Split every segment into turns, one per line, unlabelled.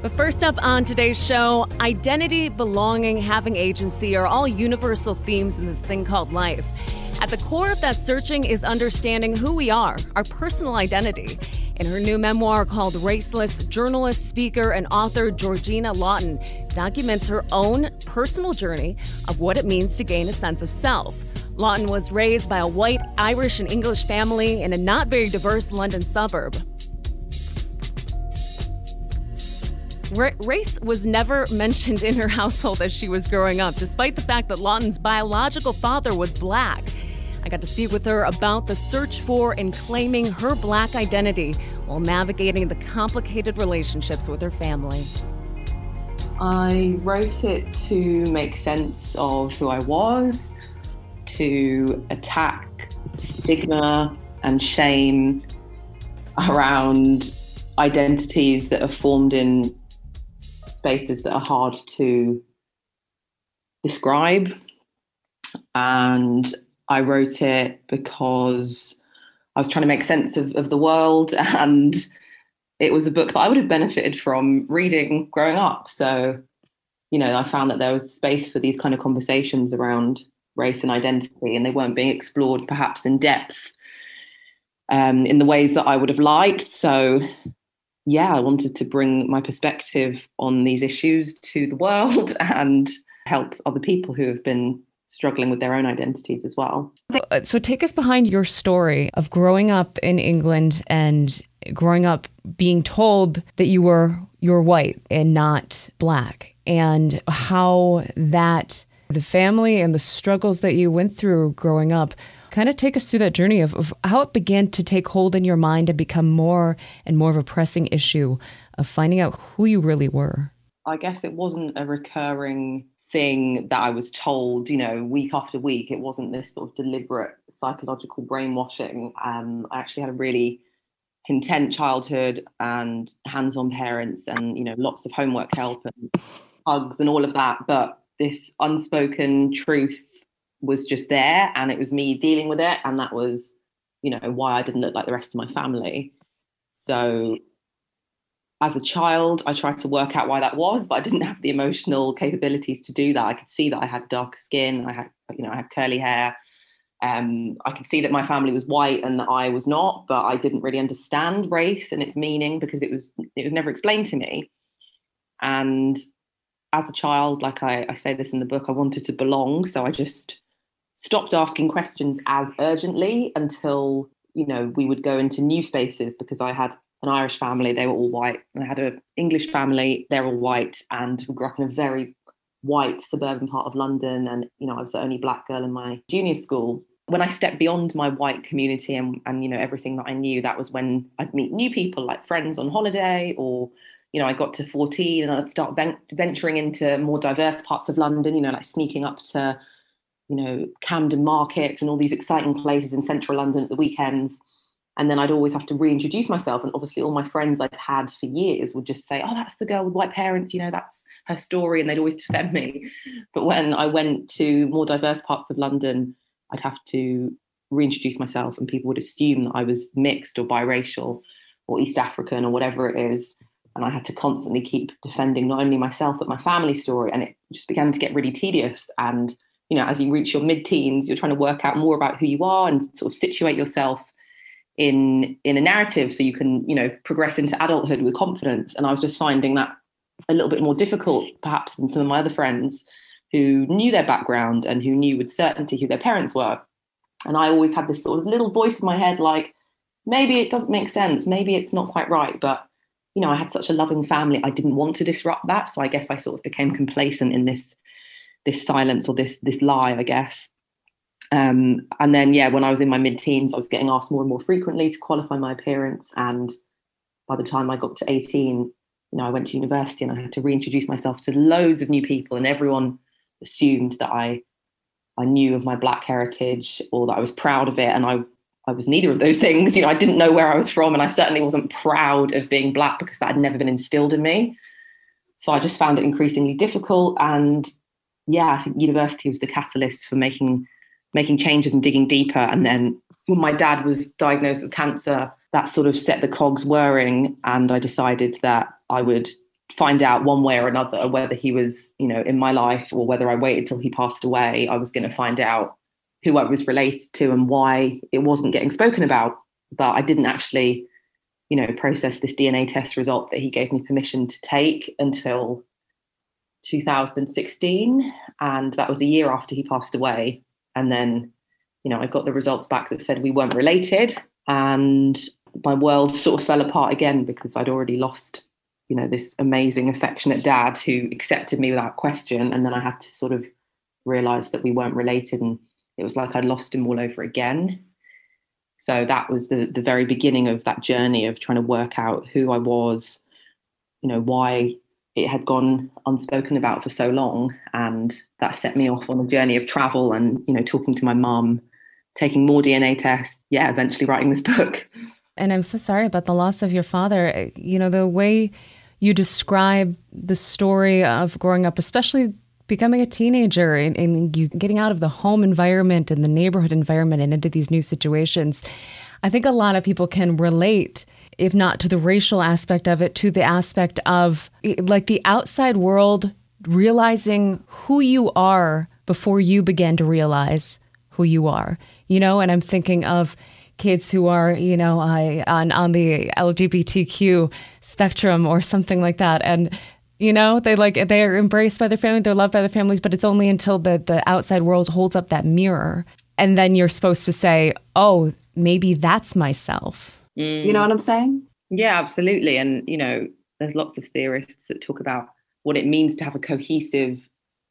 But first up on today's show, identity, belonging, having agency are all universal themes in this thing called life. At the core of that searching is understanding who we are, our personal identity. In her new memoir called Raceless, journalist, speaker, and author Georgina Lawton documents her own personal journey of what it means to gain a sense of self. Lawton was raised by a white Irish and English family in a not very diverse London suburb. Race was never mentioned in her household as she was growing up, despite the fact that Lawton's biological father was black. I got to speak with her about the search for and claiming her black identity while navigating the complicated relationships with her family.
I wrote it to make sense of who I was, to attack stigma and shame around identities that are formed in spaces that are hard to describe. And I wrote it because I was trying to make sense of, of the world and it was a book that I would have benefited from reading growing up. So, you know, I found that there was space for these kind of conversations around race and identity, and they weren't being explored perhaps in depth um, in the ways that I would have liked. So, yeah, I wanted to bring my perspective on these issues to the world and help other people who have been struggling with their own identities as well.
Uh, so, take us behind your story of growing up in England and growing up being told that you were you're white and not black, and how that the family and the struggles that you went through growing up kind of take us through that journey of, of, how it began to take hold in your mind and become more and more of a pressing issue of finding out who you really were.
I guess it wasn't a recurring thing that I was told, you know, week after week. It wasn't this sort of deliberate psychological brainwashing. Um, I actually had a really content childhood and hands-on parents and you know lots of homework help and hugs and all of that but this unspoken truth was just there and it was me dealing with it and that was you know why i didn't look like the rest of my family. So as a child i tried to work out why that was but i didn't have the emotional capabilities to do that. I could see that i had darker skin i had you know i had curly hair. Um, i could see that my family was white and that i was not but i didn't really understand race and its meaning because it was it was never explained to me. And as a child like I, I say this in the book i wanted to belong so i just stopped asking questions as urgently until you know we would go into new spaces because I had an Irish family, they were all white, and I had an English family, they're all white, and we grew up in a very white suburban part of London, and you know I was the only black girl in my junior school. When I stepped beyond my white community and and you know everything that I knew, that was when I'd meet new people like friends on holiday or you know, I got to 14 and I'd start venturing into more diverse parts of London, you know, like sneaking up to you know, Camden markets and all these exciting places in central London at the weekends. And then I'd always have to reintroduce myself. And obviously, all my friends I'd had for years would just say, Oh, that's the girl with white parents, you know, that's her story. And they'd always defend me. But when I went to more diverse parts of London, I'd have to reintroduce myself, and people would assume that I was mixed or biracial or East African or whatever it is. And I had to constantly keep defending not only myself, but my family story. And it just began to get really tedious. And you know, as you reach your mid-teens, you're trying to work out more about who you are and sort of situate yourself in in a narrative so you can, you know, progress into adulthood with confidence. And I was just finding that a little bit more difficult, perhaps, than some of my other friends who knew their background and who knew with certainty who their parents were. And I always had this sort of little voice in my head, like, maybe it doesn't make sense, maybe it's not quite right, but you know, I had such a loving family. I didn't want to disrupt that. So I guess I sort of became complacent in this this silence or this this lie, I guess. Um, and then yeah, when I was in my mid-teens, I was getting asked more and more frequently to qualify my appearance. And by the time I got to 18, you know, I went to university and I had to reintroduce myself to loads of new people, and everyone assumed that I I knew of my black heritage or that I was proud of it. And I I was neither of those things. You know, I didn't know where I was from, and I certainly wasn't proud of being black because that had never been instilled in me. So I just found it increasingly difficult. And yeah, I think university was the catalyst for making making changes and digging deeper. And then when my dad was diagnosed with cancer, that sort of set the cogs whirring, and I decided that I would find out one way or another whether he was, you know, in my life or whether I waited till he passed away. I was going to find out who I was related to and why it wasn't getting spoken about. But I didn't actually, you know, process this DNA test result that he gave me permission to take until 2016. And that was a year after he passed away. And then, you know, I got the results back that said we weren't related. And my world sort of fell apart again because I'd already lost, you know, this amazing, affectionate dad who accepted me without question. And then I had to sort of realize that we weren't related. And it was like I'd lost him all over again. So that was the the very beginning of that journey of trying to work out who I was, you know, why it had gone unspoken about for so long and that set me off on a journey of travel and you know talking to my mom taking more dna tests yeah eventually writing this book.
And i'm so sorry about the loss of your father. You know the way you describe the story of growing up especially becoming a teenager and, and you getting out of the home environment and the neighborhood environment and into these new situations i think a lot of people can relate if not to the racial aspect of it, to the aspect of eh, like the outside world realizing who you are before you begin to realize who you are. You know, and I'm thinking of kids who are, you know, I, on on the LGBTQ spectrum or something like that, and you know they like they're embraced by their family, they're loved by their families, but it's only until the the outside world holds up that mirror, and then you're supposed to say, oh, maybe that's myself
Mm. You know what I'm saying?
Yeah, absolutely. And, you know, there's lots of theorists that talk about what it means to have a cohesive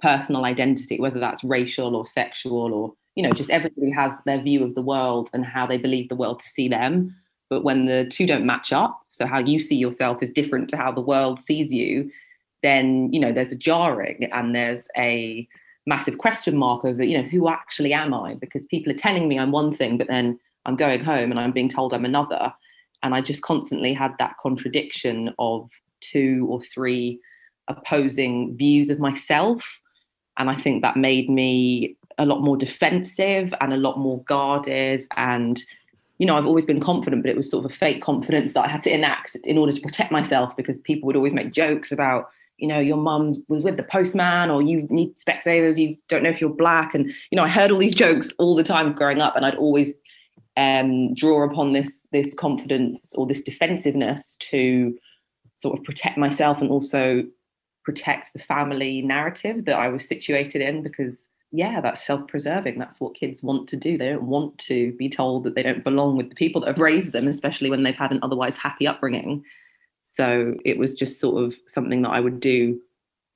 personal identity, whether that's racial or sexual or, you know, just everybody has their view of the world and how they believe the world to see them. But when the two don't match up, so how you see yourself is different to how the world sees you, then, you know, there's a jarring and there's a massive question mark over, you know, who actually am I? Because people are telling me I'm one thing, but then I'm going home and I'm being told I'm another. And I just constantly had that contradiction of two or three opposing views of myself. And I think that made me a lot more defensive and a lot more guarded. And, you know, I've always been confident, but it was sort of a fake confidence that I had to enact in order to protect myself because people would always make jokes about, you know, your mum was with the postman or you need Specsavers, you don't know if you're black. And, you know, I heard all these jokes all the time growing up and I'd always um, draw upon this this confidence or this defensiveness to sort of protect myself and also protect the family narrative that I was situated in because yeah that's self-preserving. That's what kids want to do. They don't want to be told that they don't belong with the people that have raised them especially when they've had an otherwise happy upbringing so it was just sort of something that I would do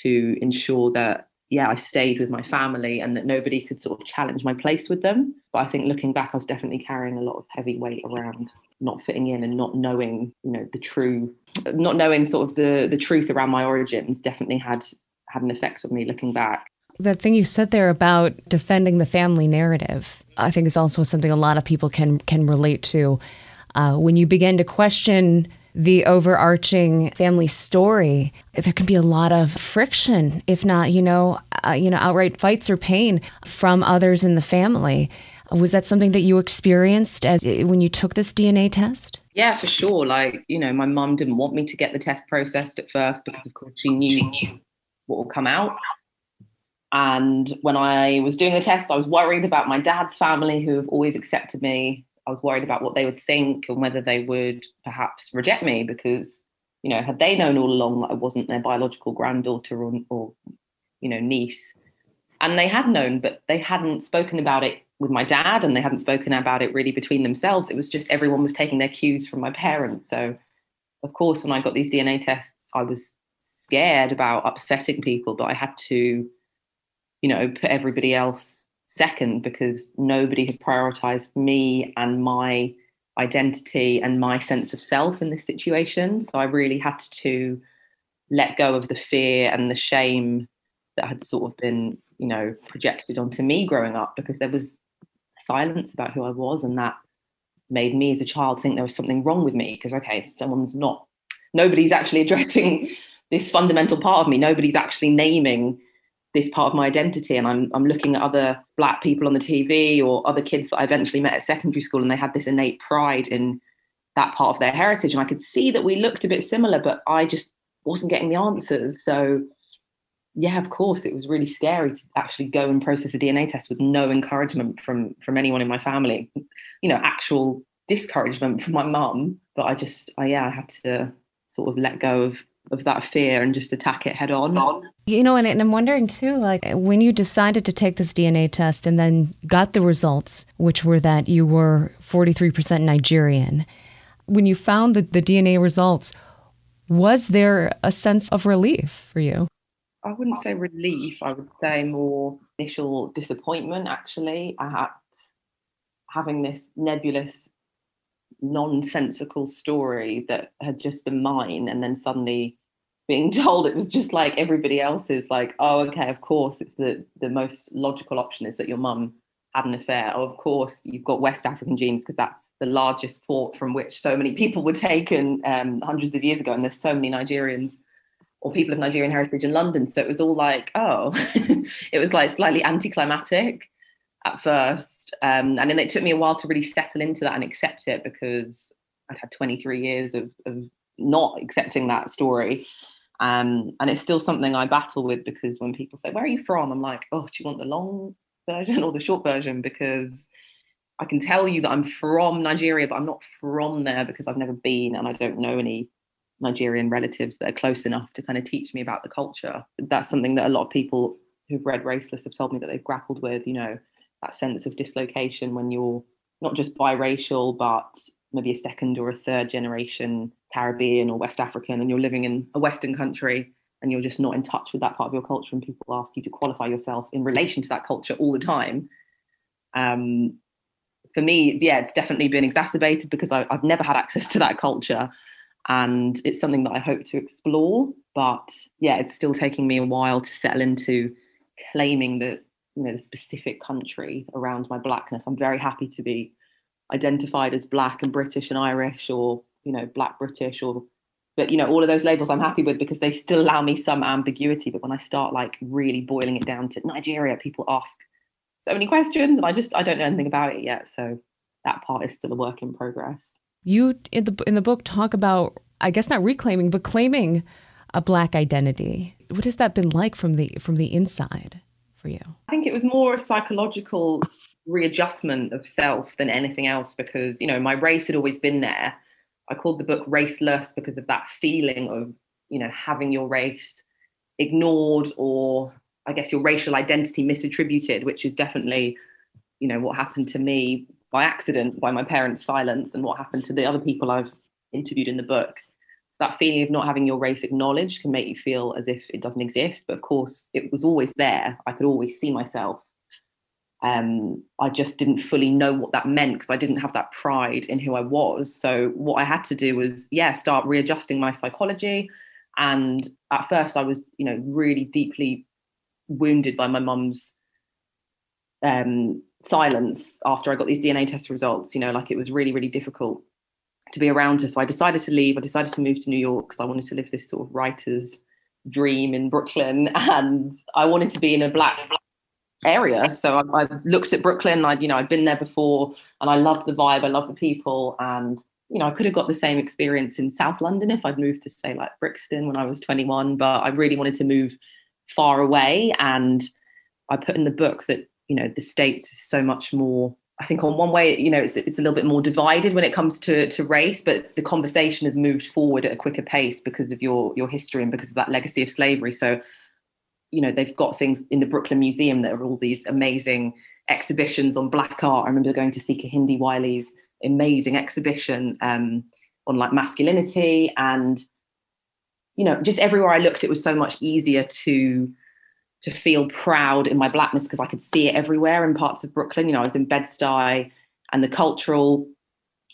to ensure that yeah, I stayed with my family and that nobody could sort of challenge my place with them. But I think looking back, I was definitely carrying a lot of heavy weight around not fitting in and not knowing, you know, the true, not knowing sort of the the truth around my origins. Definitely had had an effect on me looking back.
The thing you said there about defending the family narrative, I think is also something a lot of people can can relate to. Uh, when you begin to question the overarching family story, there can be a lot of friction, if not, you know, uh, you know, outright fights or pain from others in the family. Was that something that you experienced as when you took this DNA test?
Yeah, for sure. Like, you know, my mum didn't want me to get the test processed at first because, of course, she knew, she knew what would come out. And when I was doing the test, I was worried about my dad's family who have always accepted me I was worried about what they would think and whether they would perhaps reject me because, you know, had they known all along that I wasn't their biological granddaughter or, or you know, niece, and they had known, but they hadn't spoken about it with my dad and they hadn't spoken about it really between themselves. It was just everyone was taking their cues from my parents. So, of course, when I got these DNA tests, I was scared about upsetting people, but I had to, you know, put everybody else second because nobody had prioritized me and my identity and my sense of self in this situation. So I really had to let go of the fear and the shame that had sort of been, you know, projected onto me growing up because there was silence about who I was and that made me as a child think there was something wrong with me because okay, someone's not nobody's actually addressing this fundamental part of me. Nobody's actually naming this part of my identity and I'm, I'm looking at other black people on the tv or other kids that i eventually met at secondary school and they had this innate pride in that part of their heritage and i could see that we looked a bit similar but i just wasn't getting the answers. So yeah, of course, it was really scary to actually go and process a DNA test with no encouragement from from anyone in my family. You know, actual discouragement from my mum. But I just, I, yeah, I had to sort of let go of of that fear and just attack it head on.
You know, and, and I'm wondering too, like when you decided to take this DNA test and then got the results, which were that you were 43% Nigerian, when you found the, the DNA results, was there a sense of relief for you?
I wouldn't say relief. I would say more initial disappointment, actually, at having this nebulous, nonsensical story that had just been mine. And then suddenly being told it was just like everybody else's, like, oh, okay, of course, it's the, the most logical option is that your mum had an affair. Oh, of course, you've got West African genes because that's the largest port from which so many people were taken um, hundreds of years ago. And there's so many Nigerians or people of Nigerian heritage in London. So it was all like, oh, it was like slightly anticlimactic at first. Um, and then it took me a while to really settle into that and accept it because I'd had 23 years of, of not accepting that story. Um, and it's still something I battle with because when people say, Where are you from? I'm like, Oh, do you want the long version or the short version? Because I can tell you that I'm from Nigeria, but I'm not from there because I've never been and I don't know any Nigerian relatives that are close enough to kind of teach me about the culture. That's something that a lot of people who've read Raceless have told me that they've grappled with, you know, that sense of dislocation when you're not just biracial, but maybe a second or a third generation Caribbean or West African, and you're living in a Western country and you're just not in touch with that part of your culture, and people ask you to qualify yourself in relation to that culture all the time. Um, for me, yeah, it's definitely been exacerbated because I, I've never had access to that culture and it's something that I hope to explore. But yeah, it's still taking me a while to settle into claiming the you know the specific country around my blackness. I'm very happy to be identified as black and British and Irish, or you know black British, or but you know all of those labels I'm happy with because they still allow me some ambiguity. But when I start like really boiling it down to Nigeria, people ask so many questions, and I just I don't know anything about it yet. So that part is still a work in progress.
You in the in the book talk about I guess not reclaiming but claiming a black identity. What has that been like from the from the inside for you?
I think it was more a psychological readjustment of self than anything else because you know my race had always been there. I called the book Raceless because of that feeling of you know having your race ignored or I guess your racial identity misattributed, which is definitely you know what happened to me by accident by my parents' silence and what happened to the other people I've interviewed in the book. So that feeling of not having your race acknowledged can make you feel as if it doesn't exist. But of course, it was always there. I could always see myself. Um, I just didn't fully know what that meant because I didn't have that pride in who I was. So what I had to do was, yeah, start readjusting my psychology. And at first, I was, you know, really deeply wounded by my mum's um, silence after I got these DNA test results. You know, like it was really, really difficult to be around her. So I decided to leave. I decided to move to New York because I wanted to live this sort of writer's dream in Brooklyn, and I wanted to be in a black area. So I, I looked at Brooklyn. I'd you know, I'd been there before, and I loved the vibe. I loved the people, and you know, I could have got the same experience in South London if I'd moved to say like Brixton when I was 21. But I really wanted to move far away, and I put in the book that you know the states is so much more I think on one way, you know, it's it's a little bit more divided when it comes to to race, but the conversation has moved forward at a quicker pace because of your your history and because of that legacy of slavery. So, you know, they've got things in the Brooklyn Museum that are all these amazing exhibitions on black art. I remember going to see Kehinde Wiley's amazing exhibition um, on like masculinity, and you know, just everywhere I looked, it was so much easier to to feel proud in my blackness because I could see it everywhere in parts of Brooklyn. You know, I was in Bed-Stuy and the cultural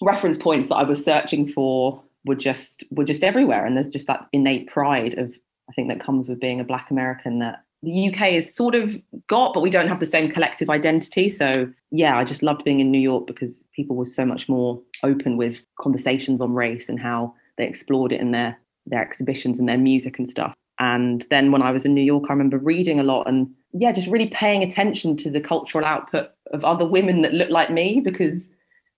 reference points that I was searching for were just were just everywhere. And there's just that innate pride of I think that comes with being a black American that the UK is sort of got, but we don't have the same collective identity. So yeah, I just loved being in New York because people were so much more open with conversations on race and how they explored it in their their exhibitions and their music and stuff. And then when I was in New York, I remember reading a lot and yeah, just really paying attention to the cultural output of other women that looked like me because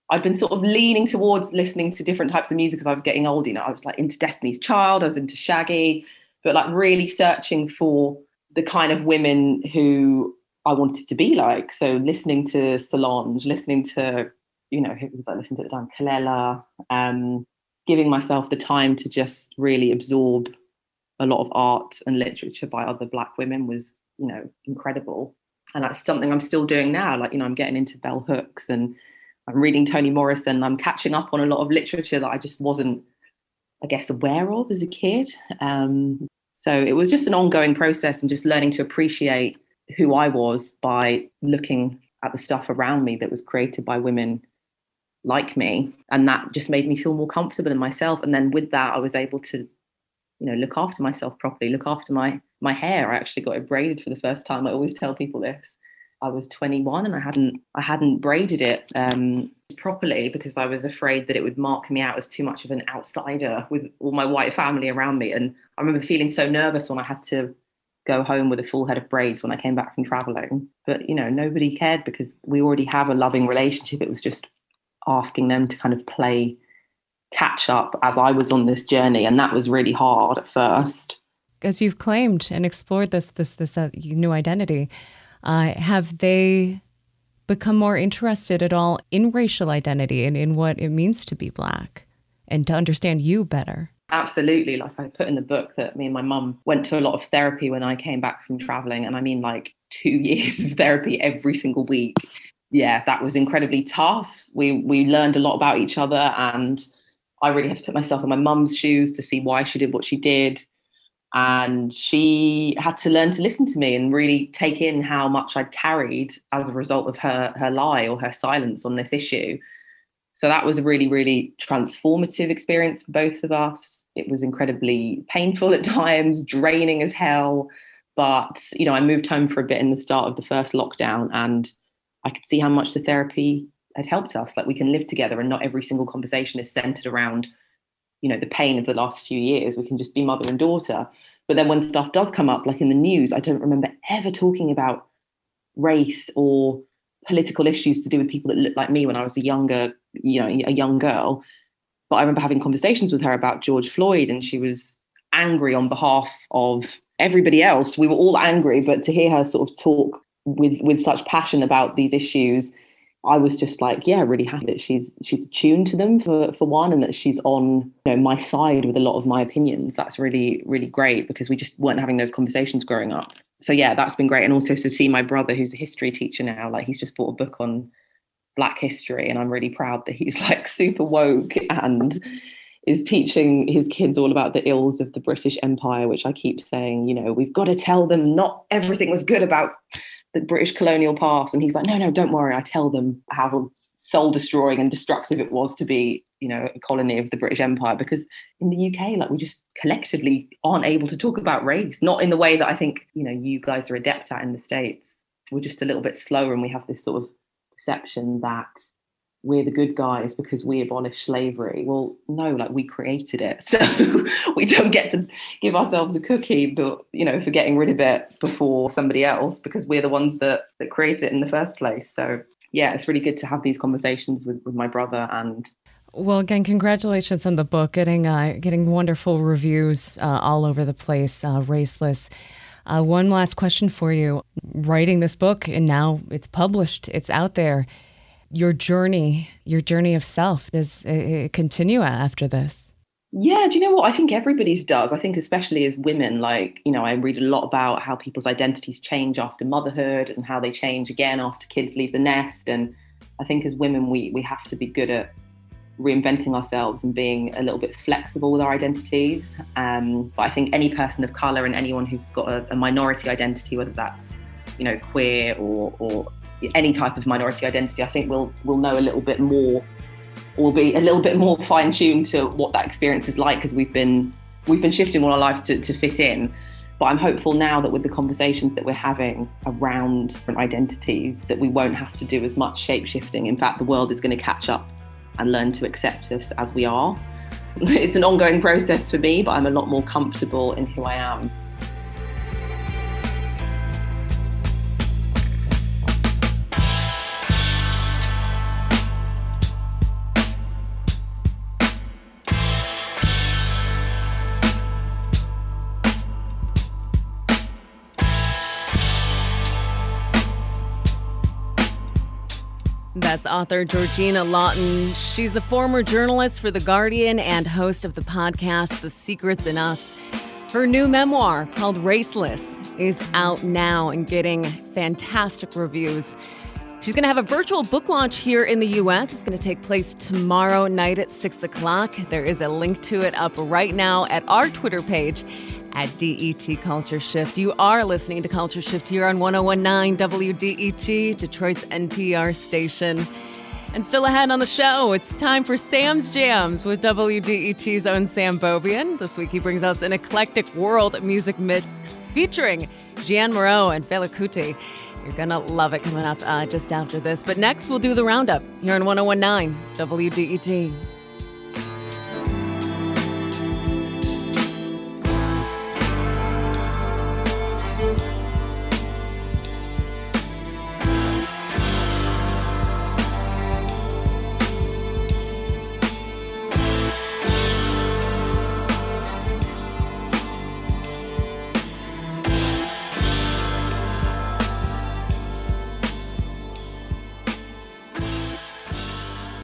I'd been sort of leaning towards listening to different types of music as I was getting older. You know, I was like into Destiny's Child, I was into Shaggy, but like really searching for the kind of women who I wanted to be like. So listening to Solange, listening to, you know, who was I listening to time? Kelela, um, giving myself the time to just really absorb a lot of art and literature by other black women was, you know, incredible. And that's something I'm still doing now. Like, you know, I'm getting into bell hooks and I'm reading Toni Morrison. I'm catching up on a lot of literature that I just wasn't, I guess, aware of as a kid. Um, so it was just an ongoing process and just learning to appreciate who I was by looking at the stuff around me that was created by women like me. And that just made me feel more comfortable in myself. And then with that, I was able to, you know, look after myself properly, look after my my hair. I actually got it braided for the first time. I always tell people this. I was 21 and I hadn't I hadn't braided it um, properly because I was afraid that it would mark me out as too much of an outsider with all my white family around me. And I remember feeling so nervous when I had to go home with a full head of braids when I came back from traveling. But you know, nobody cared because we already have a loving relationship. It was just asking them to kind of play catch up as I was on this journey, and that was really hard at first.
As you've claimed and explored this this this uh, new identity, uh, have they become more interested at all in racial identity and in what it means to be black and to understand you better?
Absolutely. Like I put in the book that me and my mum went to a lot of therapy when I came back from traveling. And I mean, like two years of therapy every single week. Yeah, that was incredibly tough. We we learned a lot about each other and I really had to put myself in my mum's shoes to see why she did what she did. And she had to learn to listen to me and really take in how much I'd carried as a result of her her lie or her silence on this issue. So that was a really, really transformative experience for both of us it was incredibly painful at times, draining as hell. But, you know, I moved home for a bit in the start of the first lockdown and I could see how much the therapy had helped us. Like we can live together and not every single conversation is centered around, you know, the pain of the last few years. We can just be mother and daughter. But then when stuff does come up, like in the news, I don't remember ever talking about race or political issues to do with people that looked like me when I was a younger, you know, a young girl. But I remember having conversations with her about George Floyd, and she was angry on behalf of everybody else. We were all angry, but to hear her sort of talk with with such passion about these issues, I was just like, yeah, really happy that she's she's tuned to them for for one, and that she's on you know my side with a lot of my opinions. That's really really great because we just weren't having those conversations growing up. So yeah, that's been great, and also to see my brother, who's a history teacher now, like he's just bought a book on black history and i'm really proud that he's like super woke and is teaching his kids all about the ills of the british empire which i keep saying you know we've got to tell them not everything was good about the british colonial past. And he's like no no don't worry. I tell them how soul destroying and destructive it was to be you know a colony of the british empire. Because in the uk like we just collectively aren't able to talk about race not in the way that i think you know you guys are adept at in the states. We're just a little bit slower and we have this sort of perception that we're the good guys because we abolished slavery. Well, no, like we created it. So we don't get to give ourselves a cookie, but you know, for getting rid of it before somebody else because we're the ones that that created it in the first place. So yeah, it's really good to have these conversations with, with my brother and
well, again, congratulations on the book, getting uh, getting wonderful reviews uh, all over the place. Uh, Raceless. Uh, one last question for you. Writing this book, and now it's published, it's out there. Your journey, your journey of self, does it continue after this?
Yeah, do you know what? I think everybody's does. I think, especially as women, like, you know, I read a lot about how people's identities change after motherhood and how they change again after kids leave the nest. And I think as women, we, we have to be good at reinventing ourselves and being a little bit flexible with our identities. Um, but I think any person of color and anyone who's got a, a, minority identity, whether that's you know queer or, or any type of minority identity, I think we'll we'll know a little bit more, or be a little bit more fine tuned to what that experience is like because we've been we've been shifting all our lives to, to fit in. But I'm hopeful now that with the conversations that we're having around different identities, that we won't have to do as much shape shifting. In fact, the world is going to catch up and learn to accept us as we are. It's an ongoing process for me, but I'm a lot more comfortable in who I am.
That's author Georgina Lawton. She's a former journalist for The Guardian and host of the podcast The Secrets in Us. Her new memoir called Raceless is out now and getting fantastic reviews. She's going to have a virtual book launch here in the U.S. It's going to take place tomorrow night at 6 o'clock. There is a link to it up right now at our Twitter page at DET Culture Shift. You are listening to Culture Shift here on 1019 WDET, Detroit's NPR station. And still ahead on the show, it's time for Sam's Jams with WDET's own Sam Beaubien. This week he brings us an eclectic world music mix featuring Gian Moreau and Fela Kuti. You're going to love it coming up uh, just after this. But next, we'll do the roundup here on 1019 WDET.